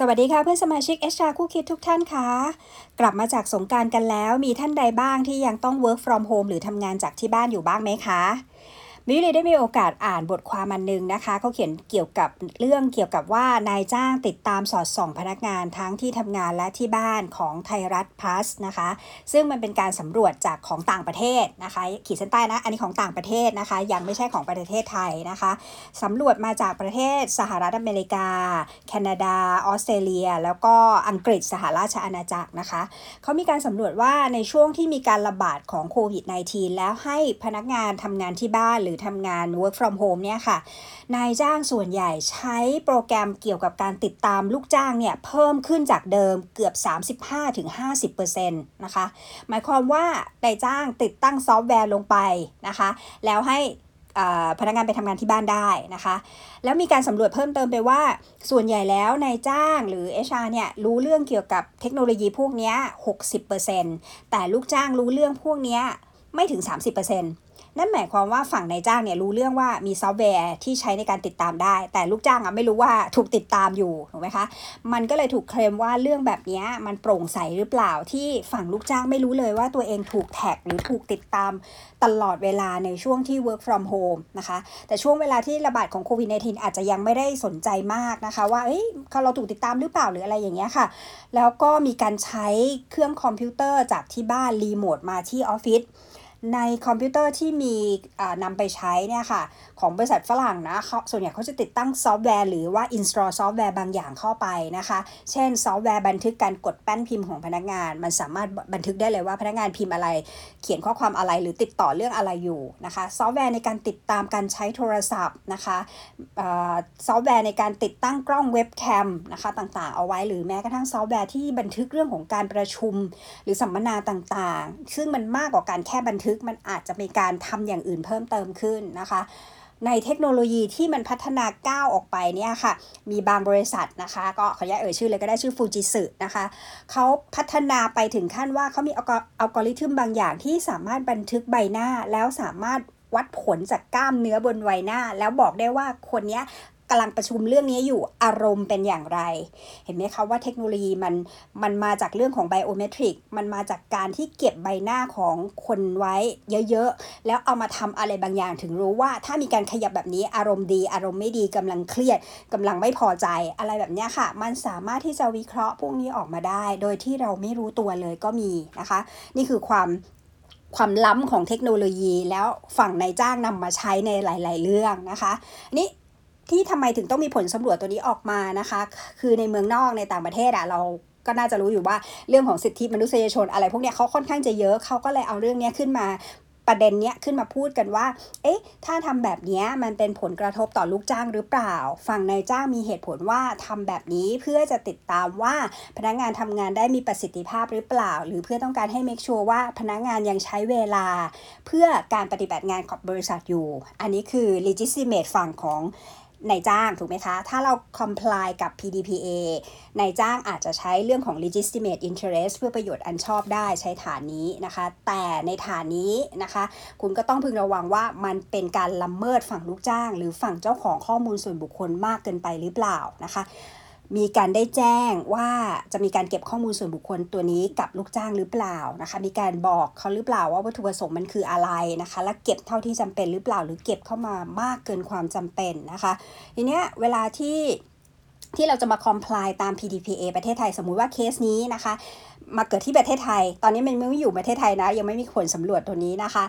สวัสดีค่ะเพื่อนสมาชิกเอชาคู่คิดทุกท่านคะ กลับมาจากสงการกันแล้วมีท่านใดบ้างที่ยังต้อง work from home หรือทำงานจากที่บ้านอยู่บ้างไหมคะ มิวเลยได้มีโอกาสอ่านบทความอันนึงนะคะเขาเขียนเกี่ยวกับเรื่องเกี่ยวกับว่านายจ้างติดตามสอดส่องพนักงานทั้งที่ทำงานและที่บ้านของไทยรัฐพลัสนะคะ ซึ่งมันเป็นการสำรวจจากของต่างประเทศนะคะ ขีดเส้นใต้นะอันนี้ของต่างประเทศนะคะ ยังไม่ใช่ของประเทศไทยนะคะสำรวจมาจากประเทศสหรัฐอเมริกา แคนาดา ออสเตรเลีย แล้วก็อังกฤษสหราชอาณาจักรนะคะเขามีการสำรวจว่าในช่วงที่มีการระบาดของโควิด -19 แล้วให้พนักงานทำงานที่บ้านหรือทำงาน work from home เนี่ยค่ะ นายจ้างส่วนใหญ่ใช้โปรแกรมเกี่ยวกับการติดตามลูกจ้างเนี่ยเพิ่มขึ้นจากเดิมเกือบ 35-50%นะคะ หมายความว่านายจ้างติดตั้งซอฟต์แวร์ลงไปนะคะ แล้วให้พนักงานไปทำงานที่บ้านได้นะคะ แล้วมีการสำรวจเพิ่มเติมไปว่าส่วนใหญ่แล้วนายจ้างหรือ HR เนี่ยรู้เรื่องเกี่ยวกับเทคโนโลยีพวกนี้ 60%แต่ลูกจ้างรู้เรื่องพวกนี้ไม่ถึง 30% นั่นหมายความว่าฝั่งนายจ้างเนี่ยรู้เรื่องว่ามีซอฟต์แวร์ที่ใช้ในการติดตามได้ แต่ลูกจ้างอะไม่รู้ว่าถูกติดตามอยู่ถูกไหมคะ มันก็เลยถูกเคลมว่าเรื่องแบบนี้มันโปร่งใสหรือเปล่าที่ฝั่งลูกจ้างไม่รู้เลยว่าตัวเองถูกแท็กหรือถูกติดตามตลอดเวลาในช่วงที่ work from home นะคะ แต่ช่วงเวลาที่ระบาดของโควิด -19 อาจจะยังไม่ได้สนใจมากนะคะ ว่าเอ้ยเราถูกติดตามหรือเปล่าหรืออะไรอย่างเงี้ยค่ะ แล้วก็มีการใช้เครื่องคอมพิวเตอร์จากที่บ้านรีโมทมาที่ออฟฟิศ ในคอมพิวเตอร์ที่มีนำไปใช้เนี่ยค่ะ ของบริษัทฝรั่งนะเขาส่วนใหญ่เขาจะติดตั้งซอฟต์แวร์หรือว่า install ซอฟต์แวร์บางอย่างเข้าไปนะคะ เช่น ซอฟต์แวร์บันทึกการกดแป้นพิมพ์ของพนักงาน มันสามารถบันทึกได้เลยว่าพนักงานพิมพ์อะไร เขียนข้อความอะไรหรือติดต่อเรื่องอะไรอยู่นะคะ ซอฟต์แวร์ในการติดตามการใช้โทรศัพท์นะคะซอฟต์แวร์ในการติดตั้งกล้องเว็บแคมนะคะต่างๆ เอาไว้หรือแม้กระทั่งซอฟต์แวร์ที่บันทึกเรื่องของการประชุม หรือสัมมนาต่างๆ ซึ่งมันมากกว่าการแค่บันทึกมันอาจจะมีการทำอย่างอื่นเพิ่มเติมขึ้นนะคะในเทคโนโลยีที่มันพัฒนาก้าวออกไปเนี่ยค่ะ มีบางบริษัทนะคะ ก็ขออนุญาตเอ่ยชื่อเลยก็ได้ชื่อฟูจิสึนะคะเขาพัฒนาไปถึงขั้นว่าเขามีอัลกอริทึมบางอย่างที่สามารถบันทึกใบหน้าแล้วสามารถวัดผลจากกล้ามเนื้อบนใบหน้า แล้วบอกได้ว่าคนนี้ กำลังประชุมเรื่องนี้อยู่อารมณ์เป็นอย่างไร เห็นไหมคะว่าเทคโนโลยีมันมันมาจากเรื่องของไบโอเมตริกมันมาจากการที่เก็บใบหน้าของคนไว้เยอะๆ แล้วเอามาทำอะไรบางอย่างถึงรู้ว่า ถ้ามีการขยับแบบนี้อารมณ์ดี อารมณ์ไม่ดีกำลังเครียดกำลังไม่พอใจอะไรแบบนี้ค่ะ มันสามารถที่จะวิเคราะห์พวกนี้ออกมาได้ โดยที่เราไม่รู้ตัวเลยก็มีนะคะ นี่คือความความล้ำของเทคโนโลยีแล้วฝั่งนายจ้างนำมาใช้ในหลาย ๆ เรื่องนะคะนี่ ที่ทำไมถึงต้องมีผลสำรวจตัวนี้ออกมานะคะ คือในเมืองนอกในต่างประเทศอะเราก็น่าจะรู้อยู่ว่าเรื่องของสิทธิมนุษยชนอะไรพวกเนี้ยเขาค่อนข้างจะเยอะเขาก็เลยเอาเรื่องนี้ขึ้นมาประเด็นเนี้ยขึ้นมาพูดกันว่า เอ๊ะ ถ้าทำแบบนี้มันเป็นผลกระทบต่อลูกจ้างหรือเปล่า ฝั่งนายจ้างมีเหตุผลว่าทำแบบนี้เพื่อจะติดตามว่าพนักงานทำงานได้มีประสิทธิภาพหรือเปล่า หรือเพื่อต้องการให้ make sure ว่าพนักงานยังใช้เวลา เพื่อการปฏิบัติงานของบริษัทอยู่ อันนี้คือ legitimate ฝั่งของ นายจ้างถูกไหมคะ ถ้าเรา comply กับ PDPA นายจ้างอาจจะใช้เรื่องของ legitimate interest เพื่อประโยชน์อันชอบได้ใช้ฐานนี้นะคะ แต่ในฐานนี้นะคะ คุณก็ต้องพึงระวังว่ามันเป็นการละเมิดฝั่งลูกจ้าง หรือฝั่งเจ้าของข้อมูลส่วนบุคคลมากเกินไปหรือเปล่านะคะ มีการได้แจ้งว่าจะมีการเก็บข้อมูลส่วนบุคคลตัวนี้กับลูกจ้างหรือเปล่านะคะ มีการบอกเขาหรือเปล่าว่าวัตถุประสงค์มันคืออะไรนะคะ และเก็บเท่าที่จำเป็นหรือเปล่า หรือเก็บเข้ามามากเกินความจำเป็นนะคะ ทีเนี้ยเวลาที่ที่เราจะมา comply ตาม PDPA ประเทศไทยสมมุติว่าเคสนี้นะคะ มาเกิดที่ประเทศไทย ตอนนี้มันไม่อยู่ประเทศไทยนะ ยังไม่มีผลสำรวจตัวนี้นะคะ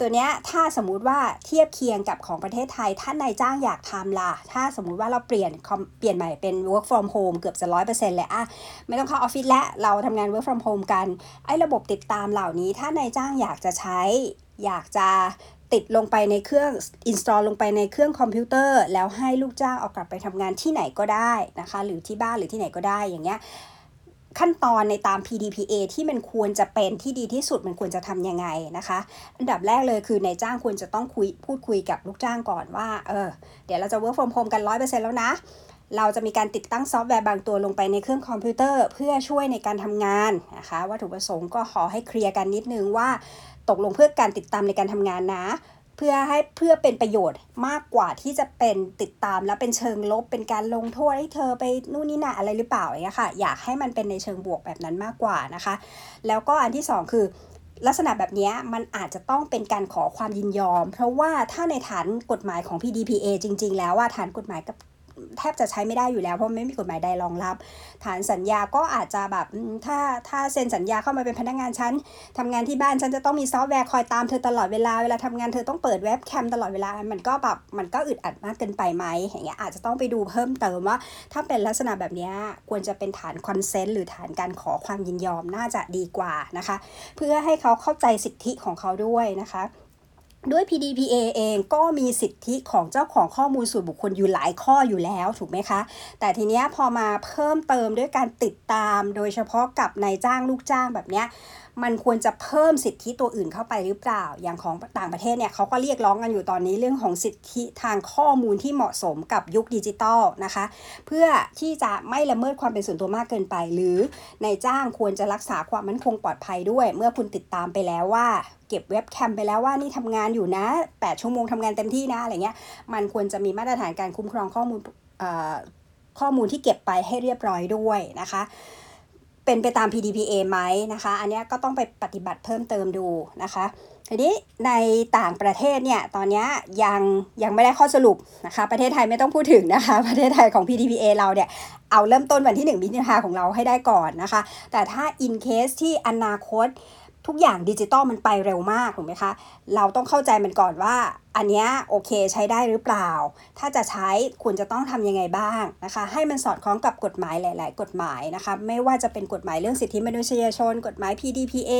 ตัวเนี้ยถ้าสมมุติว่าเทียบเคียงกับของประเทศไทยถ้านายจ้างอยากทำล่ะ ถ้าสมมุติว่าเราเปลี่ยนเปลี่ยนใหม่เป็น work from home เกือบจะร้อยเปอร์เซ็นต์เลยอะไม่ต้องเข้าออฟฟิศและเราทำงาน work from home กัน ไอ้ระบบติดตามเหล่านี้ ถ้านายจ้างอยากจะใช้ อยากจะติดลงไปในเครื่อง install ลงไปในเครื่องคอมพิวเตอร์ แล้วให้ลูกจ้างเอากลับไปทำงานที่ไหนก็ได้นะคะ หรือที่บ้านหรือที่ไหนก็ได้อย่างเงี้ย ขั้นตอนในตาม PDPA ที่มันควรจะเป็นที่ดีที่สุดมันควรจะทำยังไงนะคะ อันดับแรกเลยคือนายจ้างควรจะต้องคุยพูดคุยกับลูกจ้างก่อนว่าเออเดี๋ยวเราจะ work from home กัน 100%แล้วนะเราจะมีการติดตั้งซอฟต์แวร์บางตัวลงไปในเครื่องคอมพิวเตอร์ เพื่อช่วยในการทำงานนะคะวัตถุประสงค์ก็ขอให้เคลียร์กันนิดนึงว่า ตกลงเพื่อการติดตามในการทำงานนะ เพื่อให้เพื่อเป็นประโยชน์มากกว่าที่จะเป็นติดตามแล้วเป็นเชิงลบ เป็นการลงโทษให้เธอไปนู่นนี่น่ะอะไรหรือเปล่าอย่างเงี้ยค่ะอยากให้มันเป็นในเชิงบวกแบบนั้นมากกว่านะคะ แล้วก็อันที่สองคือลักษณะแบบนี้มันอาจจะต้องเป็นการขอความยินยอม เพราะว่าถ้าในฐานกฎหมายของ PDPA จริง ๆ แล้วว่าฐานกฎหมายกับ แทบจะใช้ไม่ได้อยู่แล้วเพราะไม่มีกฎหมายใดรองรับ ฐานสัญญาก็อาจจะแบบถ้าถ้าเซ็นสัญญาเข้ามาเป็นพนักงานฉันทำงานที่บ้านฉันจะต้องมีซอฟต์แวร์คอยตามเธอตลอดเวลาเวลาทำงานเธอต้องเปิดเว็บแคมตลอดเวลา มันก็แบบมันก็อึดอัดมากเกินไปไหมอย่างเงี้ยอาจจะต้องไปดูเพิ่มเติมว่า ถ้าเป็นลักษณะแบบนี้ควรจะเป็นฐาน consent หรือฐานการขอความยินยอมน่าจะดีกว่านะคะ เพื่อให้เขาเข้าใจสิทธิของเขาด้วยนะคะ ด้วย PDPA เองก็มีสิทธิของเจ้าของข้อมูลส่วนบุคคลอยู่หลายข้ออยู่แล้วถูกไหมคะ แต่ทีเนี้ยพอมาเพิ่มเติมด้วยการติดตาม โดยเฉพาะกับนายจ้างลูกจ้างแบบเนี้ย มันควรจะเพิ่มสิทธิตัวอื่นเข้าไปหรือเปล่า อย่างของต่างประเทศเนี่ยเขาก็เรียกร้องกันอยู่ตอนนี้เรื่องของสิทธิทางข้อมูลที่เหมาะสมกับยุคดิจิตอลนะคะ เพื่อที่จะไม่ละเมิดความเป็นส่วนตัวมากเกินไป หรือนายจ้างควรจะรักษาความมั่นคงปลอดภัยด้วย เมื่อคุณติดตามไปแล้วว่าเก็บเว็บแคมไปแล้วว่านี่ทำงานอยู่นะ 8 ชั่วโมงทำงานเต็มที่นะอะไรเงี้ย มันควรจะมีมาตรฐานการคุ้มครองข้อมูลข้อมูลที่เก็บไปให้เรียบร้อยด้วยนะคะ เป็นไปตาม PDPA ไหมนะคะ อันนี้ก็ต้องไปปฏิบัติเพิ่มเติมดูนะคะทีนี้ในต่างประเทศเนี่ยตอนนี้ยยังยังไม่ได้ข้อสรุปนะคะ ประเทศไทยไม่ต้องพูดถึงนะคะ ประเทศไทยของ PDPA เราเนี่ยเอาเริ่มต้นวันที่1มิถุนายนของเราให้ได้ก่อนนะคะ แต่ถ้า in case ที่อนาคต ทุกอย่างดิจิตอลมันไปเร็วมากถูกไหมคะ เราต้องเข้าใจมันก่อนว่า อันนี้โอเคใช้ได้หรือเปล่า ถ้าจะใช้คุณจะต้องทำยังไงบ้างนะคะ ให้มันสอดคล้องกับกฎหมายหลาย ๆ กฎหมายนะคะ ไม่ว่าจะเป็นกฎหมายเรื่องสิทธิมนุษยชน กฎหมาย PDPA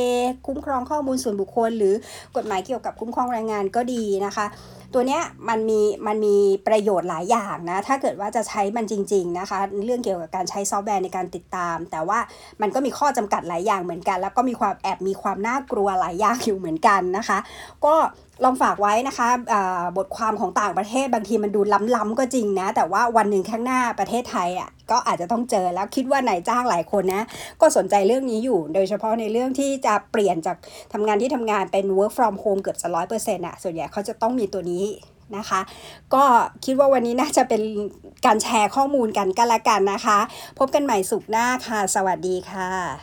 คุ้มครองข้อมูลส่วนบุคคล หรือกฎหมายเกี่ยวกับคุ้มครองแรงงานก็ดีนะคะตัวเนี้ยมันมีมันมีประโยชน์หลายอย่างนะ ถ้าเกิดว่าจะใช้มันจริง ๆนะคะ เรื่องเกี่ยวกับการใช้ซอฟต์แวร์ในการติดตาม แต่ว่ามันก็มีข้อจำกัดหลายอย่างเหมือนกัน แล้วก็มีความแอบมีความน่ากลัวหลายอย่างอยู่เหมือนกันนะคะ ก็ลองฝากไว้นะคะบทความของต่างประเทศบางทีมันดูล้ำๆก็จริงนะ แต่ว่าวันหนึ่งข้างหน้าประเทศไทยอะก็อาจจะต้องเจอแล้วคิดว่านายจ้างหลายคนนะ ก็สนใจเรื่องนี้อยู่ โดยเฉพาะในเรื่องที่จะเปลี่ยนจากทำงานที่ทำงานเป็น work from home เกือบจะร้อยเปอร์เซ็นต์อะส่วนใหญ่เขาจะต้องมีตัวนี้นะคะ ก็คิดว่าวันนี้น่าจะเป็นการแชร์ข้อมูลกันกันละกันนะคะ พบกันใหม่สุขหน้าค่ะ สวัสดีค่ะ